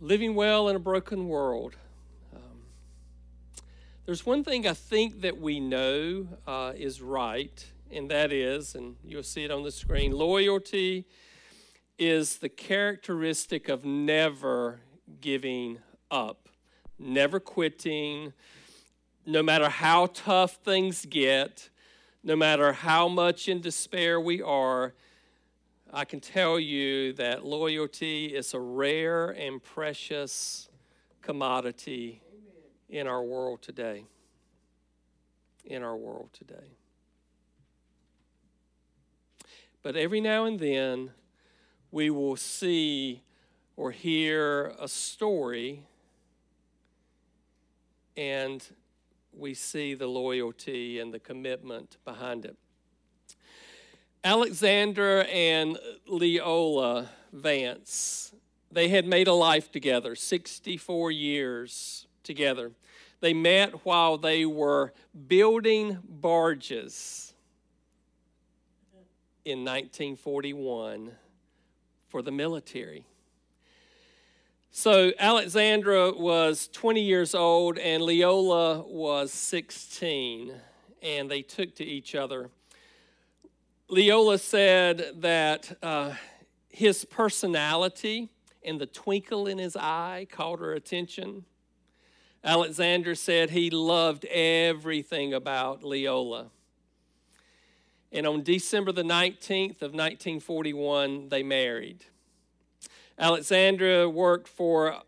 living well in a broken world. Um, there's one thing I think that we know uh, is right, and that is, and you'll see it on the screen loyalty is the characteristic of never giving up, never quitting, no matter how tough things get, no matter how much in despair we are I can tell you that loyalty is a rare and precious commodity in our world today. In our world today. But every now and then, we will see or hear a story, and we see the loyalty and the commitment behind it. Alexander and Leola Vance, they had made a life together, 64 years together. They met while they were building barges in 1941 for the military. So Alexandra was 20 years old and Leola was 16, and they took to each other Leola said that uh, his personality and the twinkle in his eye caught her attention. Alexander said he loved everything about Leola. And on December the 19th of 1941, they married. Alexandra worked for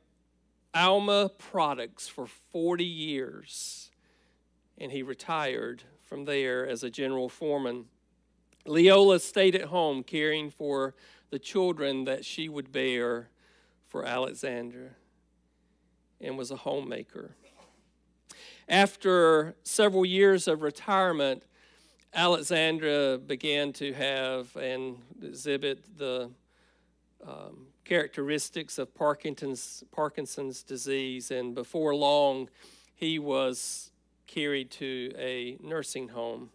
Alma Products for 40 years, and he retired from there as a general foreman. Leola stayed at home caring for the children that she would bear for Alexander and was a homemaker. After several years of retirement, Alexandra began to have and exhibit the um, characteristics of Parkinson's, Parkinson's disease, and before long, he was carried to a nursing home.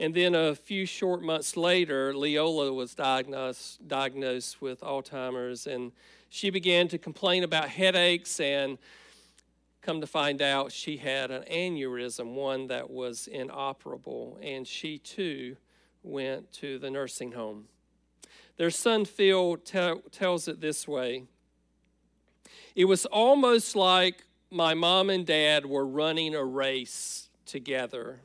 And then a few short months later, Leola was diagnosed, diagnosed with Alzheimer's, and she began to complain about headaches and come to find out she had an aneurysm, one that was inoperable, and she too went to the nursing home. Their son Phil te- tells it this way It was almost like my mom and dad were running a race together.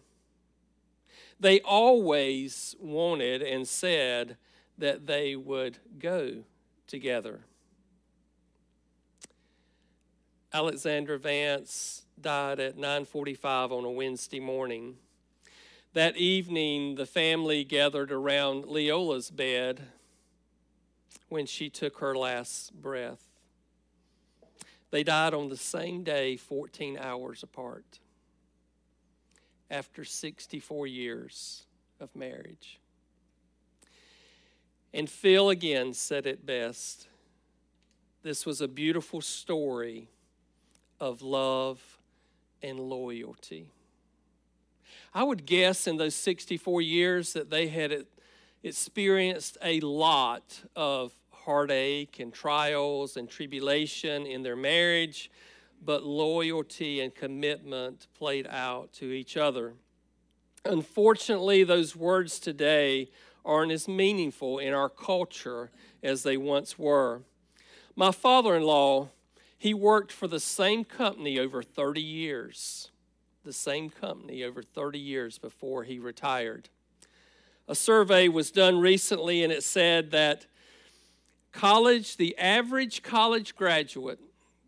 They always wanted and said that they would go together. Alexander Vance died at 9:45 on a Wednesday morning. That evening, the family gathered around Leola's bed when she took her last breath. They died on the same day, 14 hours apart after 64 years of marriage. And Phil again said it best. This was a beautiful story of love and loyalty. I would guess in those 64 years that they had experienced a lot of heartache and trials and tribulation in their marriage but loyalty and commitment played out to each other. Unfortunately, those words today aren't as meaningful in our culture as they once were. My father in law, he worked for the same company over 30 years, the same company over 30 years before he retired. A survey was done recently and it said that college, the average college graduate,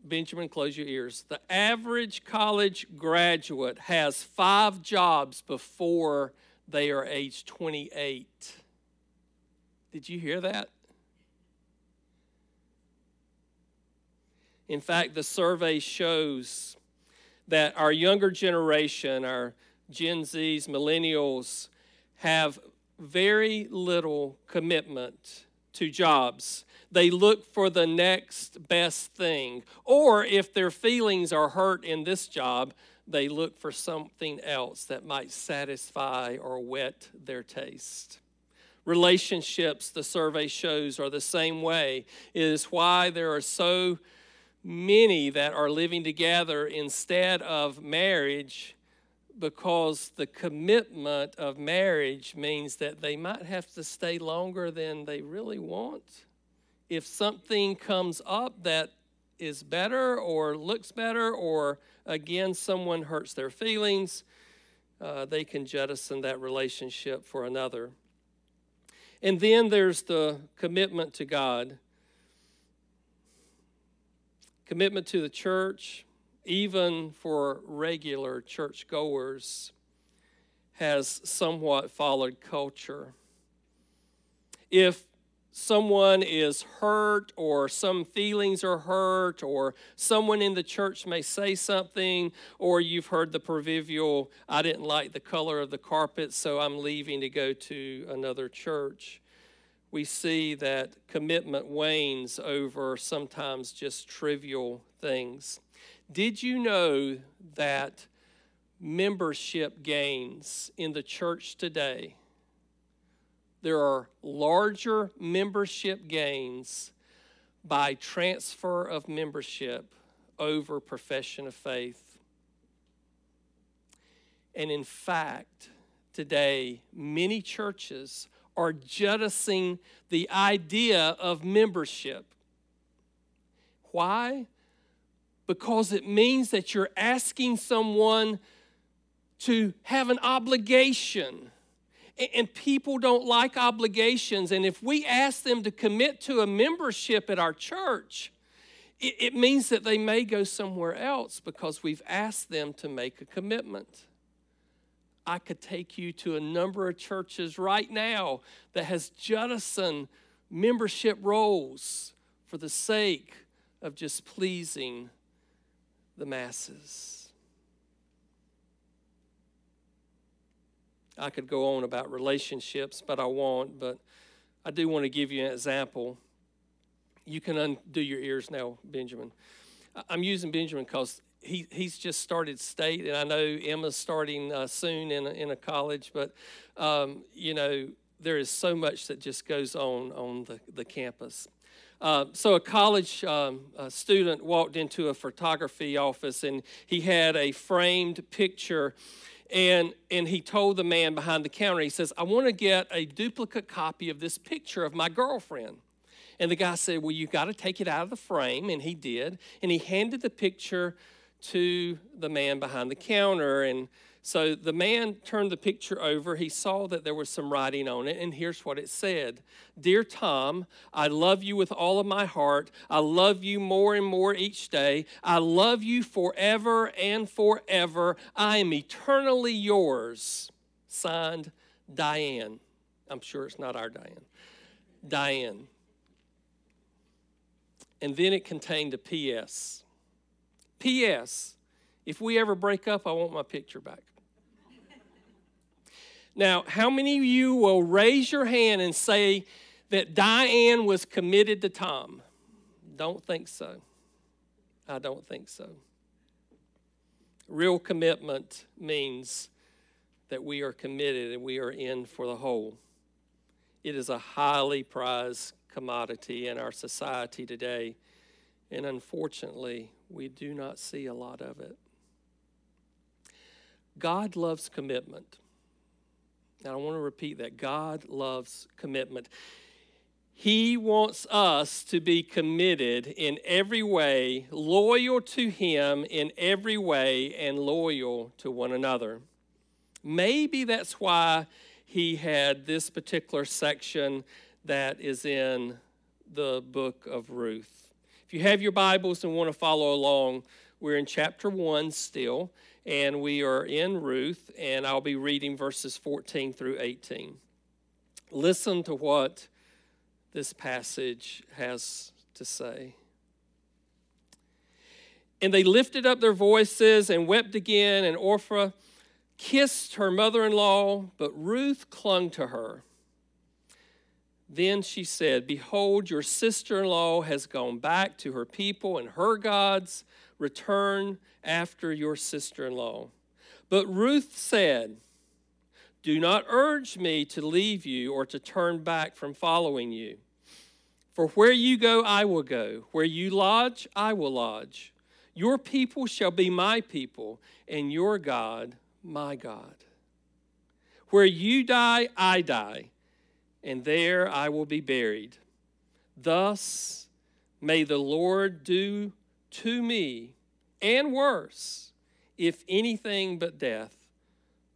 Benjamin, close your ears. The average college graduate has five jobs before they are age 28. Did you hear that? In fact, the survey shows that our younger generation, our Gen Zs, millennials, have very little commitment to jobs. They look for the next best thing. Or if their feelings are hurt in this job, they look for something else that might satisfy or whet their taste. Relationships, the survey shows, are the same way. It is why there are so many that are living together instead of marriage because the commitment of marriage means that they might have to stay longer than they really want. If something comes up that is better or looks better, or again, someone hurts their feelings, uh, they can jettison that relationship for another. And then there's the commitment to God, commitment to the church, even for regular churchgoers, has somewhat followed culture. If someone is hurt or some feelings are hurt or someone in the church may say something or you've heard the proverbial i didn't like the color of the carpet so i'm leaving to go to another church. We see that commitment wanes over sometimes just trivial things. Did you know that membership gains in the church today there are larger membership gains by transfer of membership over profession of faith. And in fact, today, many churches are jettisoning the idea of membership. Why? Because it means that you're asking someone to have an obligation and people don't like obligations. And if we ask them to commit to a membership at our church, it, means that they may go somewhere else because we've asked them to make a commitment. I could take you to a number of churches right now that has jettisoned membership rolls for the sake of just pleasing the masses. I could go on about relationships, but I won't. But I do want to give you an example. You can undo your ears now, Benjamin. I'm using Benjamin because he, he's just started state, and I know Emma's starting uh, soon in a, in a college, but, um, you know, there is so much that just goes on on the, the campus. Uh, so, a college um, a student walked into a photography office and he had a framed picture and, and he told the man behind the counter, he says, I want to get a duplicate copy of this picture of my girlfriend. And the guy said, Well, you got to take it out of the frame. And he did. And he handed the picture to the man behind the counter. And so the man turned the picture over. He saw that there was some writing on it, and here's what it said Dear Tom, I love you with all of my heart. I love you more and more each day. I love you forever and forever. I am eternally yours. Signed, Diane. I'm sure it's not our Diane. Diane. And then it contained a P.S. P.S. If we ever break up, I want my picture back. Now, how many of you will raise your hand and say that Diane was committed to Tom? Don't think so. I don't think so. Real commitment means that we are committed and we are in for the whole. It is a highly prized commodity in our society today, and unfortunately, we do not see a lot of it. God loves commitment. I want to repeat that God loves commitment. He wants us to be committed in every way, loyal to Him in every way, and loyal to one another. Maybe that's why He had this particular section that is in the book of Ruth. If you have your Bibles and want to follow along, we're in chapter 1 still and we are in Ruth, and I'll be reading verses 14 through 18. Listen to what this passage has to say. And they lifted up their voices and wept again, and Orpah kissed her mother in law, but Ruth clung to her. Then she said, Behold, your sister in law has gone back to her people and her gods return after your sister in law. But Ruth said, Do not urge me to leave you or to turn back from following you. For where you go, I will go. Where you lodge, I will lodge. Your people shall be my people, and your God, my God. Where you die, I die, and there I will be buried. Thus may the Lord do to me, and worse, if anything but death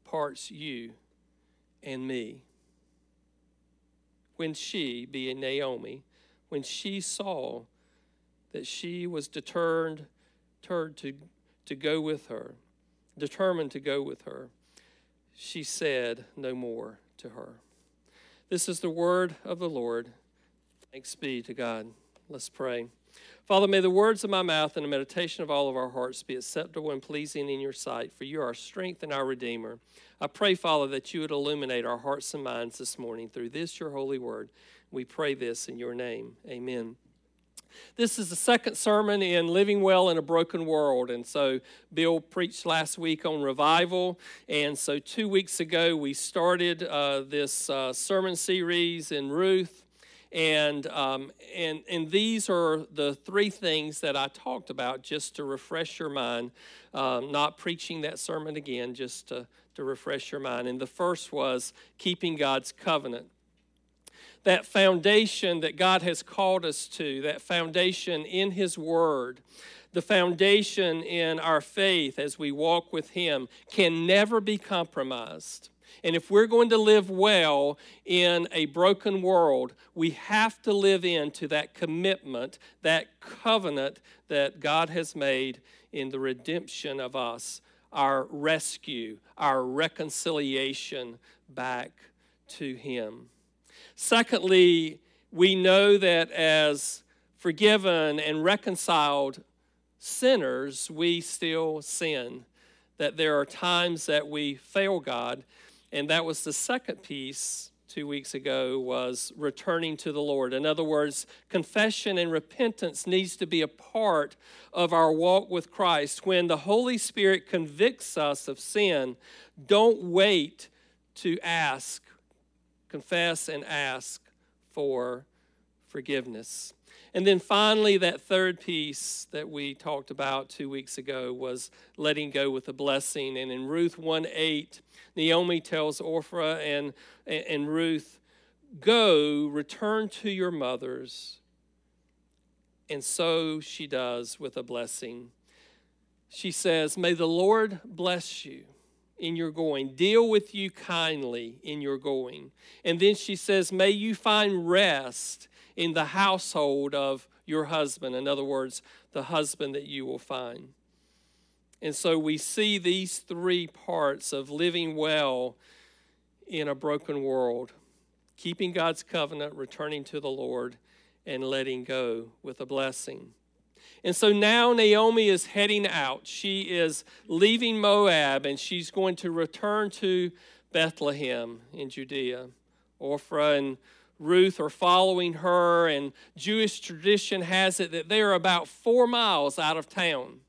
parts you and me. When she, being Naomi, when she saw that she was determined, deterred to, to go with her, determined to go with her, she said no more to her. This is the word of the Lord. Thanks be to God. Let's pray. Father, may the words of my mouth and the meditation of all of our hearts be acceptable and pleasing in your sight, for you are our strength and our Redeemer. I pray, Father, that you would illuminate our hearts and minds this morning through this, your holy word. We pray this in your name. Amen. This is the second sermon in Living Well in a Broken World. And so, Bill preached last week on revival. And so, two weeks ago, we started uh, this uh, sermon series in Ruth. And, um, and, and these are the three things that I talked about just to refresh your mind. Um, not preaching that sermon again, just to, to refresh your mind. And the first was keeping God's covenant that foundation that God has called us to, that foundation in His Word, the foundation in our faith as we walk with Him, can never be compromised. And if we're going to live well in a broken world, we have to live into that commitment, that covenant that God has made in the redemption of us, our rescue, our reconciliation back to Him. Secondly, we know that as forgiven and reconciled sinners, we still sin. That there are times that we fail God. And that was the second piece two weeks ago was returning to the Lord. In other words, confession and repentance needs to be a part of our walk with Christ. When the Holy Spirit convicts us of sin, don't wait to ask confess and ask for forgiveness. And then finally, that third piece that we talked about two weeks ago was letting go with a blessing. And in Ruth 1 8, Naomi tells Orpah and, and Ruth, Go, return to your mothers. And so she does with a blessing. She says, May the Lord bless you in your going, deal with you kindly in your going. And then she says, May you find rest in the household of your husband. In other words, the husband that you will find. And so we see these three parts of living well in a broken world keeping God's covenant, returning to the Lord, and letting go with a blessing. And so now Naomi is heading out. She is leaving Moab and she's going to return to Bethlehem in Judea. Orpah and Ruth are following her, and Jewish tradition has it that they are about four miles out of town.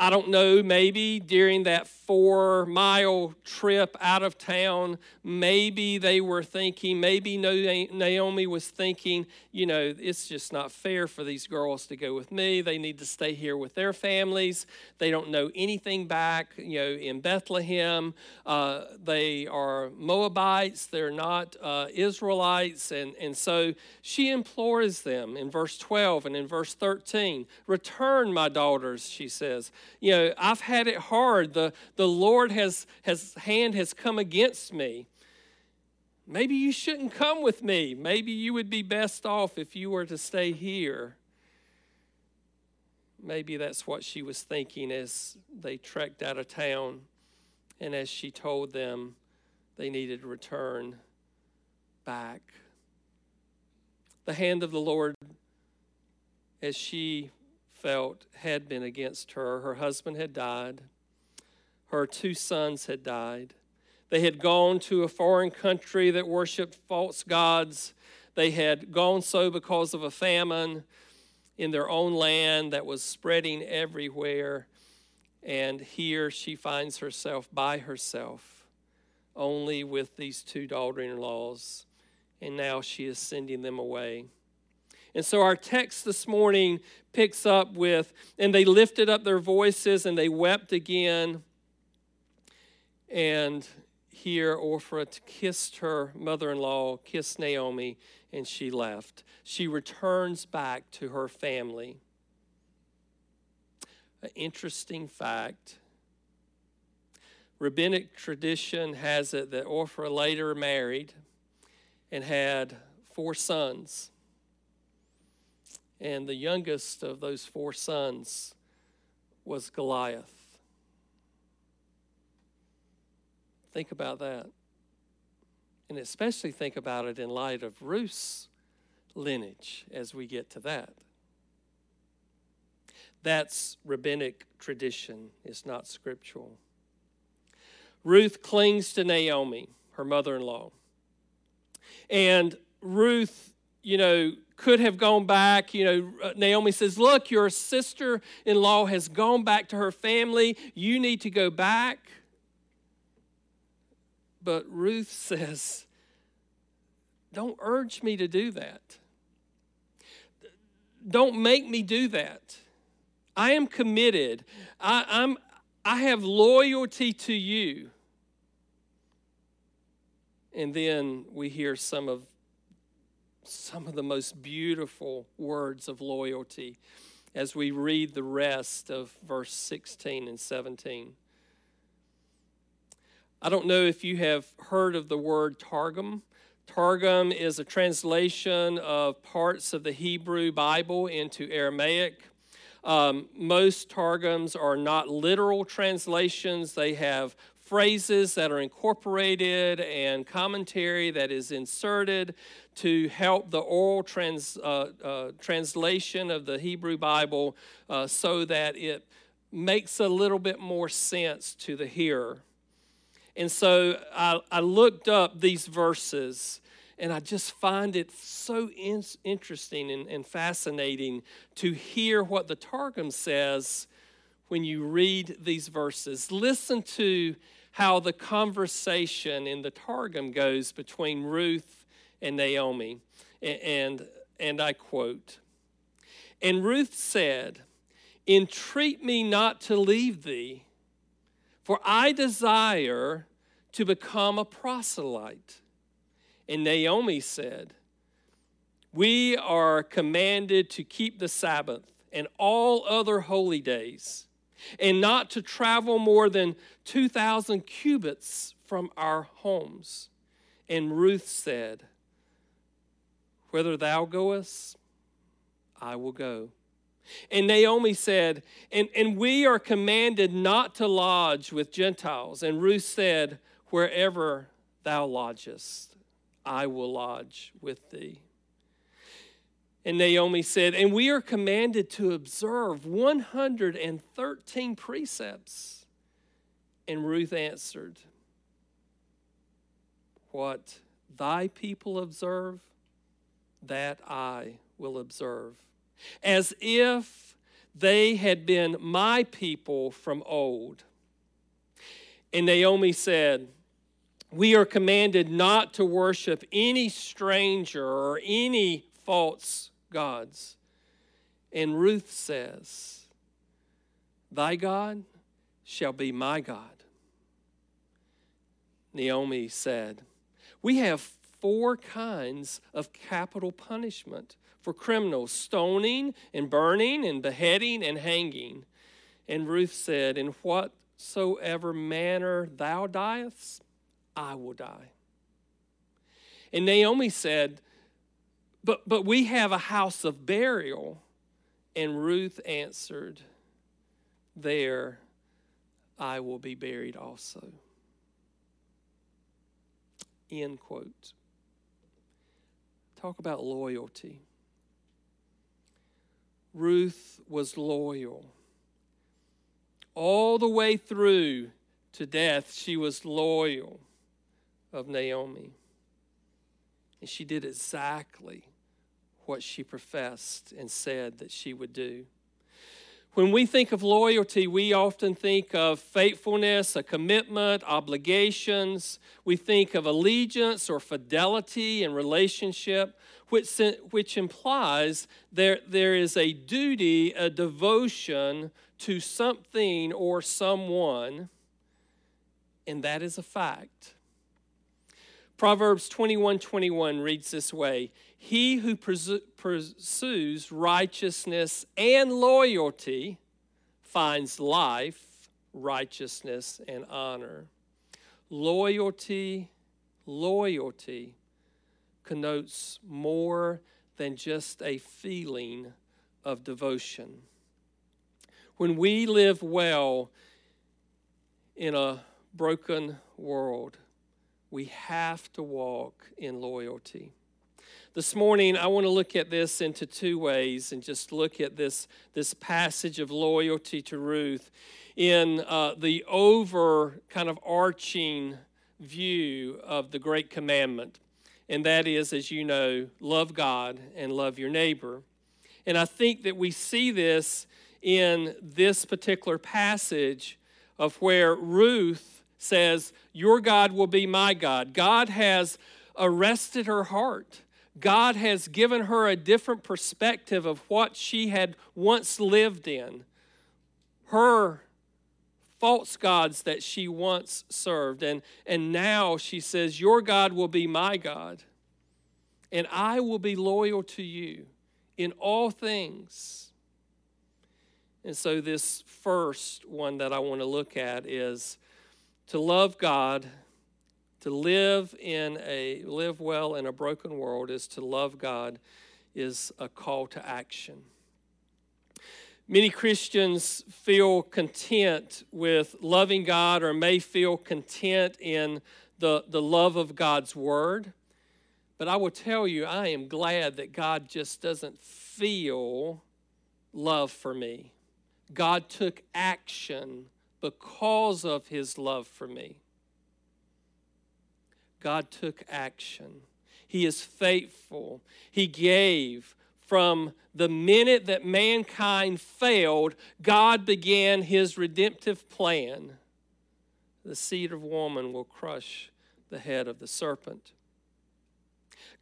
I don't know, maybe during that four mile trip out of town, maybe they were thinking, maybe Naomi was thinking, you know, it's just not fair for these girls to go with me. They need to stay here with their families. They don't know anything back, you know, in Bethlehem. Uh, they are Moabites, they're not uh, Israelites. And, and so she implores them in verse 12 and in verse 13 Return, my daughters, she says you know, I've had it hard. The, the Lord has, has hand has come against me. Maybe you shouldn't come with me. Maybe you would be best off if you were to stay here. Maybe that's what she was thinking as they trekked out of town and as she told them they needed to return back. The hand of the Lord, as she felt had been against her. Her husband had died, her two sons had died. They had gone to a foreign country that worshiped false gods. They had gone so because of a famine in their own land that was spreading everywhere. And here she finds herself by herself only with these two daughter in laws, and now she is sending them away. And so our text this morning picks up with, and they lifted up their voices and they wept again. And here Orpah kissed her mother in law, kissed Naomi, and she left. She returns back to her family. An interesting fact rabbinic tradition has it that Orpah later married and had four sons. And the youngest of those four sons was Goliath. Think about that. And especially think about it in light of Ruth's lineage as we get to that. That's rabbinic tradition, it's not scriptural. Ruth clings to Naomi, her mother in law. And Ruth, you know, could have gone back. You know, uh, Naomi says, Look, your sister in law has gone back to her family. You need to go back. But Ruth says, Don't urge me to do that. Don't make me do that. I am committed. I, I'm, I have loyalty to you. And then we hear some of some of the most beautiful words of loyalty as we read the rest of verse 16 and 17. I don't know if you have heard of the word Targum. Targum is a translation of parts of the Hebrew Bible into Aramaic. Um, most Targums are not literal translations, they have phrases that are incorporated and commentary that is inserted to help the oral trans, uh, uh, translation of the Hebrew Bible uh, so that it makes a little bit more sense to the hearer. And so I, I looked up these verses and I just find it so in, interesting and, and fascinating to hear what the Targum says when you read these verses. Listen to how the conversation in the Targum goes between Ruth and Naomi. And, and I quote And Ruth said, Entreat me not to leave thee, for I desire to become a proselyte. And Naomi said, We are commanded to keep the Sabbath and all other holy days and not to travel more than 2,000 cubits from our homes. And Ruth said, Whether thou goest, I will go. And Naomi said, and, and we are commanded not to lodge with Gentiles. And Ruth said, Wherever thou lodgest, I will lodge with thee. And Naomi said, And we are commanded to observe 113 precepts. And Ruth answered, What thy people observe, that I will observe, as if they had been my people from old. And Naomi said, We are commanded not to worship any stranger or any false gods. And Ruth says, Thy God shall be my God. Naomi said, We have four kinds of capital punishment for criminals stoning and burning and beheading and hanging. And Ruth said, In whatsoever manner thou diest, I will die. And Naomi said, but, but we have a house of burial. And Ruth answered, There I will be buried also. End quote. Talk about loyalty. Ruth was loyal. All the way through to death, she was loyal of Naomi. And she did exactly what she professed and said that she would do. When we think of loyalty, we often think of faithfulness, a commitment, obligations. We think of allegiance or fidelity in relationship, which, which implies there, there is a duty, a devotion to something or someone, and that is a fact. Proverbs 21 21 reads this way He who pursues righteousness and loyalty finds life, righteousness, and honor. Loyalty, loyalty connotes more than just a feeling of devotion. When we live well in a broken world, we have to walk in loyalty. This morning, I want to look at this into two ways and just look at this, this passage of loyalty to Ruth in uh, the over kind of arching view of the great commandment. And that is, as you know, love God and love your neighbor. And I think that we see this in this particular passage of where Ruth says, Your God will be my God. God has arrested her heart. God has given her a different perspective of what she had once lived in. Her false gods that she once served. And, and now she says, Your God will be my God, and I will be loyal to you in all things. And so, this first one that I want to look at is to love God, to live in a live well in a broken world is to love God is a call to action. Many Christians feel content with loving God or may feel content in the, the love of God's word. But I will tell you, I am glad that God just doesn't feel love for me. God took action because of his love for me. God took action. He is faithful. He gave. From the minute that mankind failed, God began his redemptive plan. The seed of woman will crush the head of the serpent.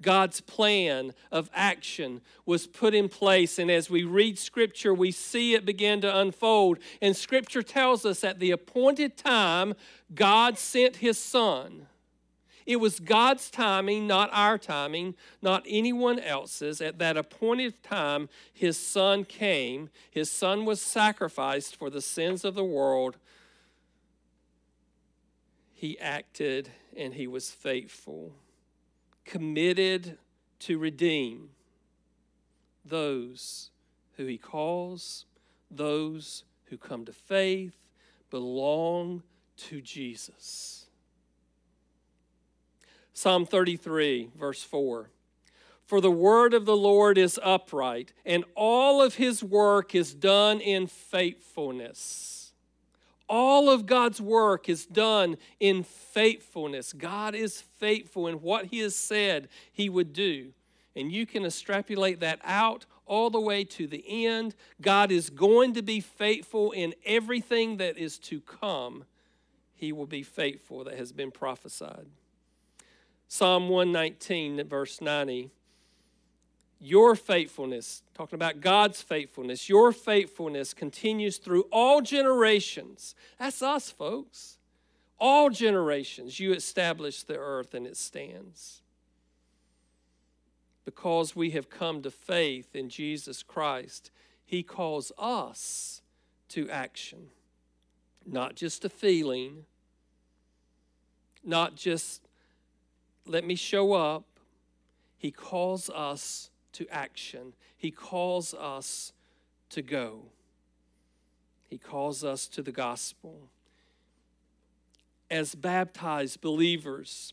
God's plan of action was put in place. And as we read Scripture, we see it begin to unfold. And Scripture tells us at the appointed time, God sent His Son. It was God's timing, not our timing, not anyone else's. At that appointed time, His Son came. His Son was sacrificed for the sins of the world. He acted and He was faithful committed to redeem those who he calls, those who come to faith, belong to Jesus. Psalm 33, verse 4. For the word of the Lord is upright, and all of his work is done in faithfulness. All of God's work is done in faithfulness. God is faithful in what He has said He would do. And you can extrapolate that out all the way to the end. God is going to be faithful in everything that is to come. He will be faithful that has been prophesied. Psalm 119, verse 90 your faithfulness, talking about God's faithfulness, your faithfulness continues through all generations. That's us, folks. All generations, you establish the earth and it stands. Because we have come to faith in Jesus Christ, He calls us to action. Not just a feeling, not just let me show up. He calls us to action. He calls us to go. He calls us to the gospel. As baptized believers,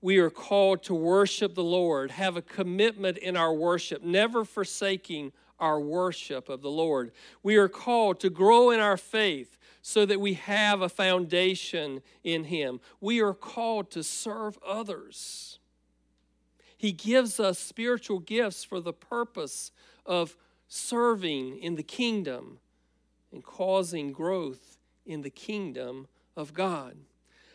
we are called to worship the Lord, have a commitment in our worship, never forsaking our worship of the Lord. We are called to grow in our faith so that we have a foundation in Him. We are called to serve others. He gives us spiritual gifts for the purpose of serving in the kingdom and causing growth in the kingdom of God.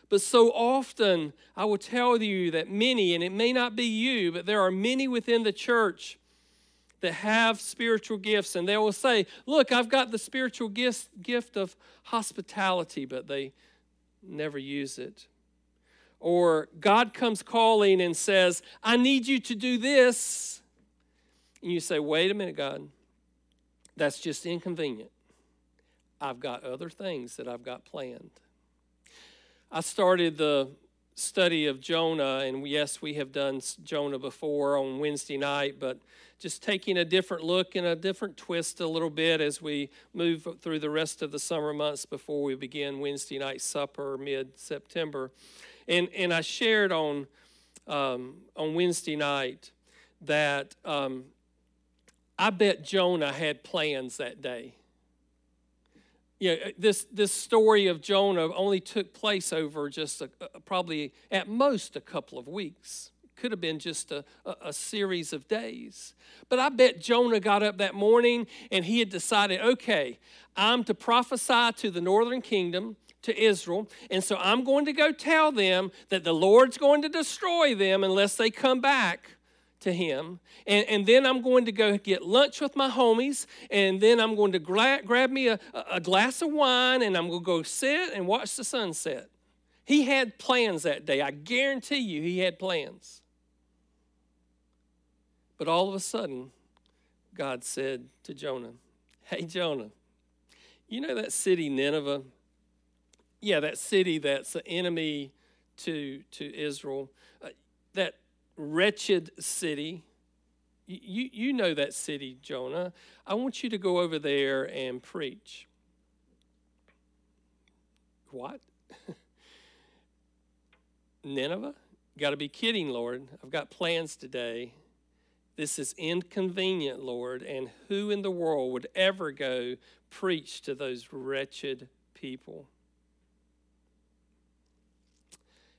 But so often, I will tell you that many, and it may not be you, but there are many within the church that have spiritual gifts, and they will say, Look, I've got the spiritual gift, gift of hospitality, but they never use it. Or God comes calling and says, I need you to do this. And you say, Wait a minute, God, that's just inconvenient. I've got other things that I've got planned. I started the study of Jonah, and yes, we have done Jonah before on Wednesday night, but just taking a different look and a different twist a little bit as we move through the rest of the summer months before we begin Wednesday night supper mid September. And, and I shared on, um, on Wednesday night that um, I bet Jonah had plans that day you know, this, this story of Jonah only took place over just a, a, probably at most a couple of weeks. Could have been just a, a series of days. But I bet Jonah got up that morning and he had decided, okay, I'm to prophesy to the northern kingdom, to Israel. And so I'm going to go tell them that the Lord's going to destroy them unless they come back to him. And, and then I'm going to go get lunch with my homies. And then I'm going to gra- grab me a, a glass of wine and I'm going to go sit and watch the sunset. He had plans that day. I guarantee you he had plans. But all of a sudden, God said to Jonah, Hey, Jonah, you know that city, Nineveh? Yeah, that city that's an enemy to, to Israel. Uh, that wretched city. You, you know that city, Jonah. I want you to go over there and preach. What? Nineveh? Got to be kidding, Lord. I've got plans today. This is inconvenient, Lord. And who in the world would ever go preach to those wretched people?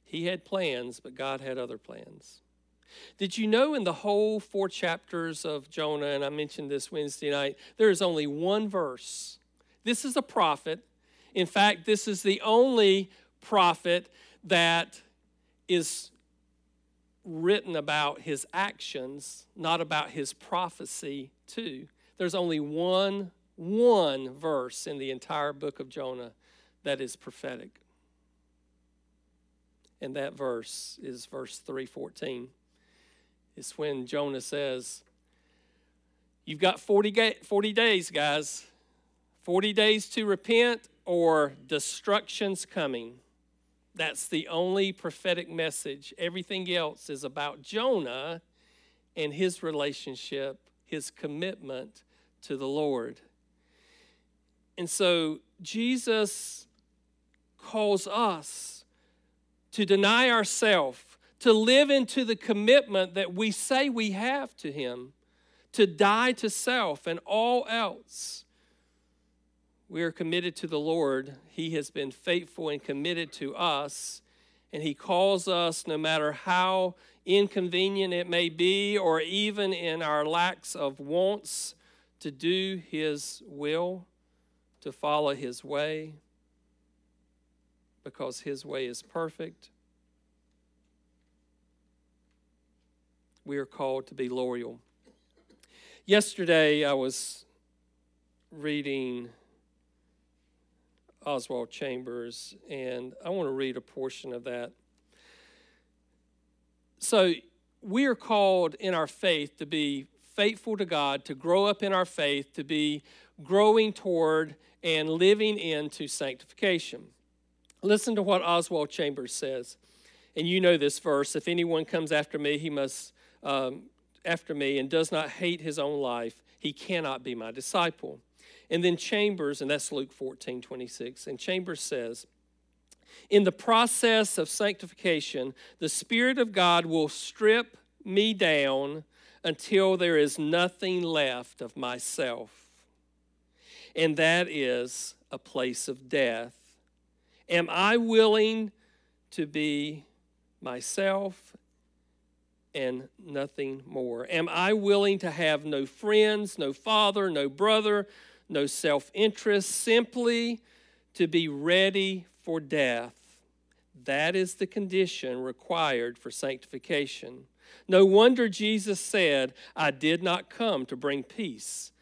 He had plans, but God had other plans. Did you know in the whole four chapters of Jonah, and I mentioned this Wednesday night, there is only one verse. This is a prophet. In fact, this is the only prophet that is written about his actions, not about his prophecy, too. There's only one one verse in the entire book of Jonah that is prophetic. And that verse is verse 314 is when Jonah says, You've got 40, 40 days, guys. 40 days to repent, or destruction's coming. That's the only prophetic message. Everything else is about Jonah and his relationship, his commitment to the Lord. And so Jesus calls us to deny ourselves to live into the commitment that we say we have to Him, to die to self and all else. We are committed to the Lord. He has been faithful and committed to us, and He calls us, no matter how inconvenient it may be, or even in our lacks of wants, to do His will, to follow His way, because His way is perfect we are called to be loyal. Yesterday, I was reading Oswald Chambers, and I want to read a portion of that. So, we are called in our faith to be faithful to God, to grow up in our faith, to be growing toward and living into sanctification. Listen to what Oswald Chambers says. And you know this verse if anyone comes after me, he must um, after me and does not hate his own life, he cannot be my disciple. And then Chambers, and that's Luke 14, 26, and Chambers says, In the process of sanctification, the Spirit of God will strip me down until there is nothing left of myself. And that is a place of death. Am I willing to be myself and nothing more? Am I willing to have no friends, no father, no brother, no self interest, simply to be ready for death. That is the condition required for sanctification. No wonder Jesus said, I did not come to bring peace,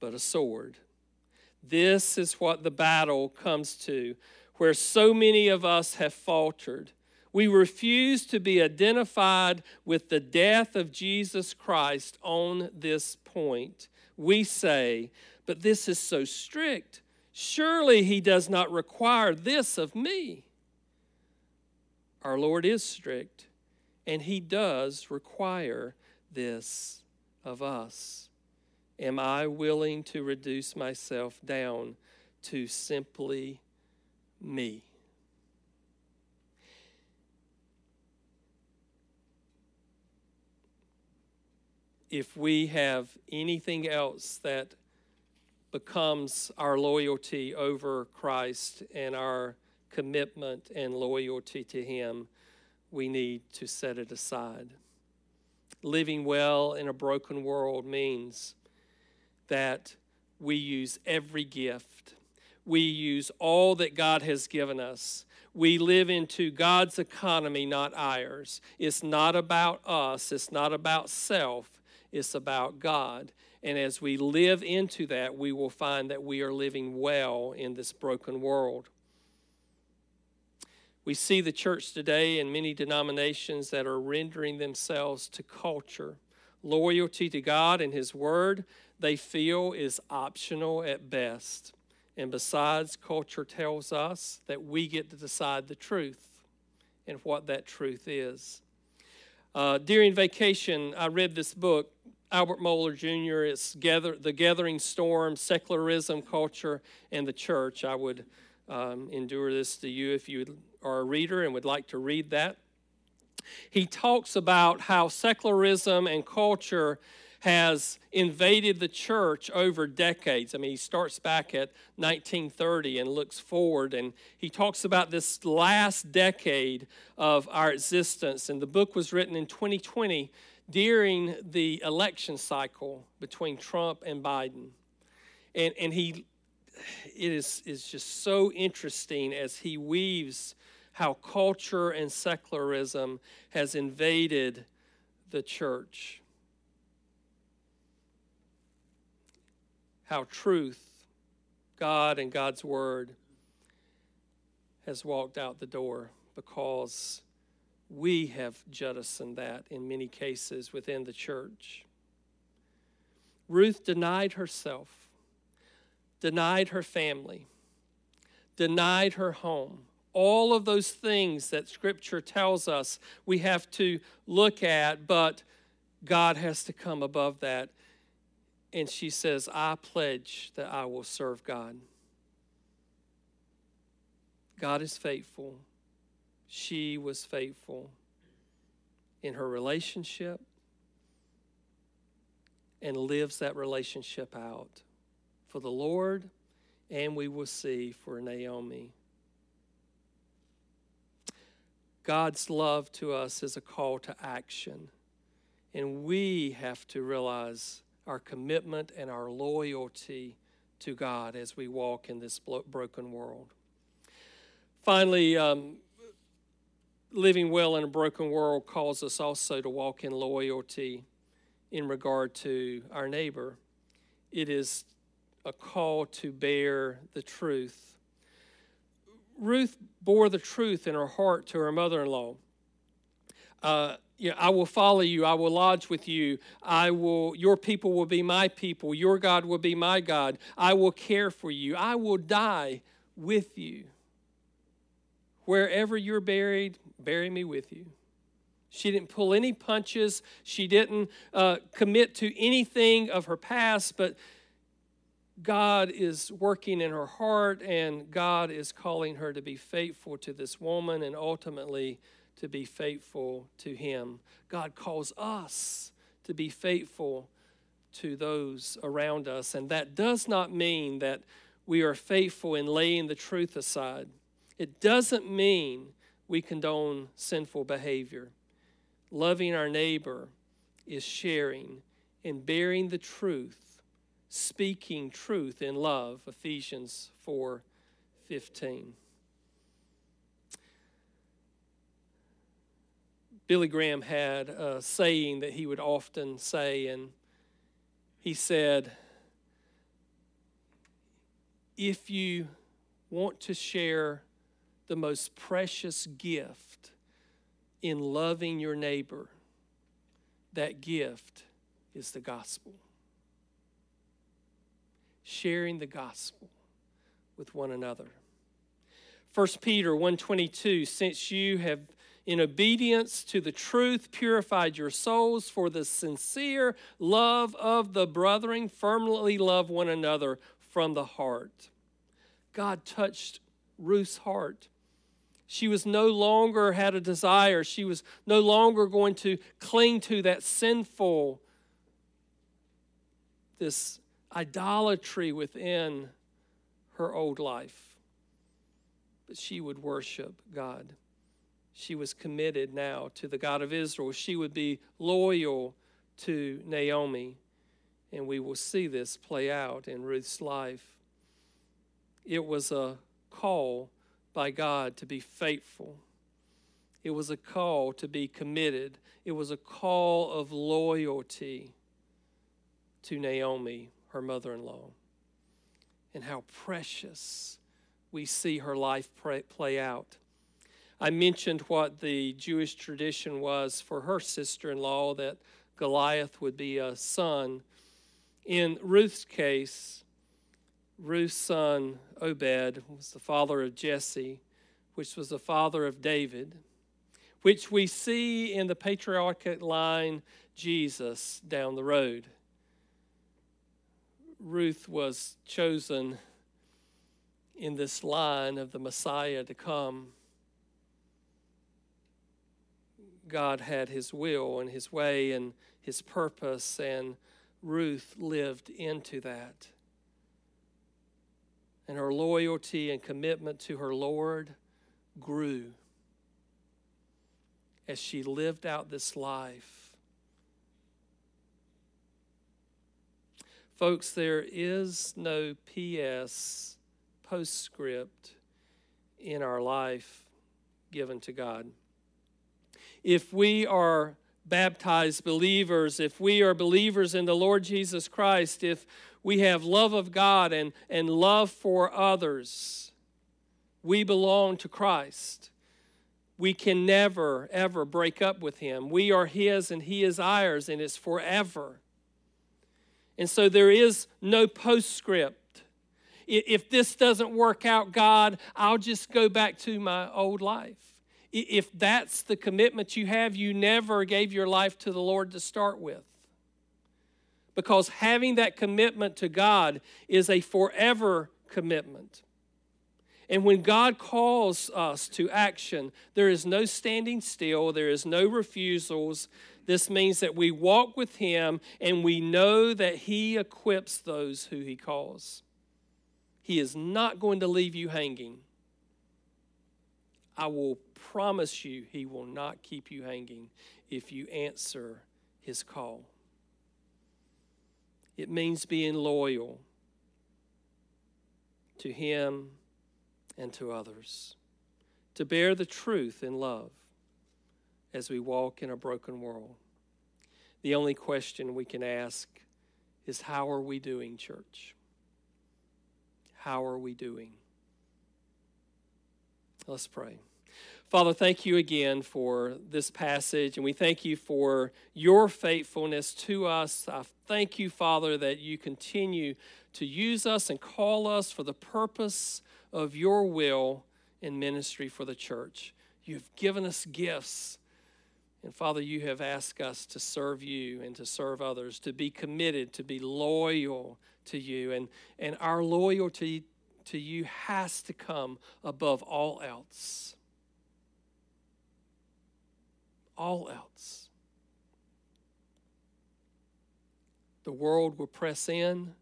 but a sword. This is what the battle comes to, where so many of us have faltered. We refuse to be identified with the death of Jesus Christ on this point. We say, but this is so strict. Surely he does not require this of me. Our Lord is strict, and he does require this of us. Am I willing to reduce myself down to simply me? If we have anything else that becomes our loyalty over Christ and our commitment and loyalty to Him, we need to set it aside. Living well in a broken world means that we use every gift, we use all that God has given us. We live into God's economy, not ours. It's not about us, it's not about self, it's about God. And as we live into that, we will find that we are living well in this broken world. We see the church today in many denominations that are rendering themselves to culture. Loyalty to God and His Word, they feel is optional at best. And besides, culture tells us that we get to decide the truth and what that truth is. Uh, during vacation, I read this book Albert Mohler Jr. It's gather, The Gathering Storm, Secularism, Culture, and the Church. I would um, endure this to you if you are a reader and would like to read that. He talks about how secularism and culture has invaded the church over decades. I mean, he starts back at 1930 and looks forward, and he talks about this last decade of our existence. And the book was written in 2020 during the election cycle between Trump and Biden. And, and he, it is, is just so interesting as he weaves how culture and secularism has invaded the church. How truth, God and God's word, has walked out the door because we have jettisoned that in many cases within the church. Ruth denied herself, denied her family, denied her home. All of those things that Scripture tells us we have to look at, but God has to come above that. And she says, I pledge that I will serve God. God is faithful she was faithful in her relationship and lives that relationship out for the Lord, and we will see for Naomi. God's love to us is a call to action, and we have to realize our commitment and our loyalty to God as we walk in this broken world. Finally, um, living well in a broken world calls us also to walk in loyalty in regard to our neighbor. It is a call to bear the truth. Ruth bore the truth in her heart to her mother in law. Uh, you know, I will follow you. I will lodge with you. I will. Your people will be my people. Your God will be my God. I will care for you. I will die with you. Wherever you're buried, bury me with you. She didn't pull any punches. She didn't uh, commit to anything of her past, but God is working in her heart, and God is calling her to be faithful to this woman and ultimately to be faithful to Him. God calls us to be faithful to those around us, and that does not mean that we are faithful in laying the truth aside. It doesn't mean we condone sinful behavior. Loving our neighbor is sharing and bearing the truth speaking truth in love, Ephesians 4 15. Billy Graham had a saying that he would often say, and he said, If you want to share the most precious gift in loving your neighbor, that gift is the gospel. Sharing the gospel with one another. 1 Peter 1:22 since you have in obedience to the truth purified your souls for the sincere love of the brethren firmly love one another from the heart. God touched Ruth's heart. She was no longer had a desire. She was no longer going to cling to that sinful, this idolatry within her old life. But she would worship God. She was committed now to the God of Israel. She would be loyal to Naomi. And we will see this play out in Ruth's life. It was a call by God to be faithful. It was a call to be committed. It was a call of loyalty to Naomi, her mother in law. And how precious we see her life play out. I mentioned what the Jewish tradition was for her sister in law that Goliath would be a son. In Ruth's case, Ruth's son Obed was the father of Jesse, which was the father of David, which we see in the patriarchal line Jesus down the road. Ruth was chosen in this line of the Messiah to come. God had his will and his way and his purpose, and Ruth lived into that and her loyalty and commitment to her Lord grew as she lived out this life. Folks, there is no PS postscript in our life given to God. If we are baptized believers, if we are believers in the Lord Jesus Christ, if we have love of God and, and love for others, we belong to Christ. We can never, ever break up with Him. We are His and He is ours, and it's forever. And so there is no postscript. If this doesn't work out, God, I'll just go back to my old life. If that's the commitment you have, you never gave your life to the Lord to start with because having that commitment to God is a forever commitment. And when God calls us to action, there is no standing still, there is no refusals. This means that we walk with Him and we know that He equips those who He calls. He is not going to leave you hanging. I will promise you, He will not keep you hanging if you answer His call. It means being loyal to Him and to others, to bear the truth in love as we walk in a broken world. The only question we can ask is how are we doing, church? How are we doing? Let's pray. Father, thank you again for this passage, and we thank you for your faithfulness to us. I thank you, Father, that you continue to use us and call us for the purpose of your will in ministry for the church. You've given us gifts. And Father, you have asked us to serve you and to serve others, to be committed, to be loyal to you. And, and our loyalty to you has to come above all else all else. The world will press in,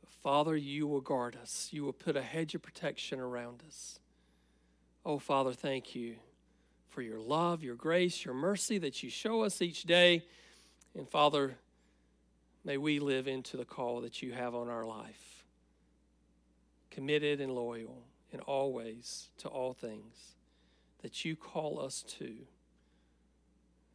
but Father, you will guard us. You will put a hedge of protection around us. Oh, Father, thank you for your love, your grace, your mercy that you show us each day. And Father, May we live into the call that you have on our life, committed and loyal in all ways to all things that you call us to.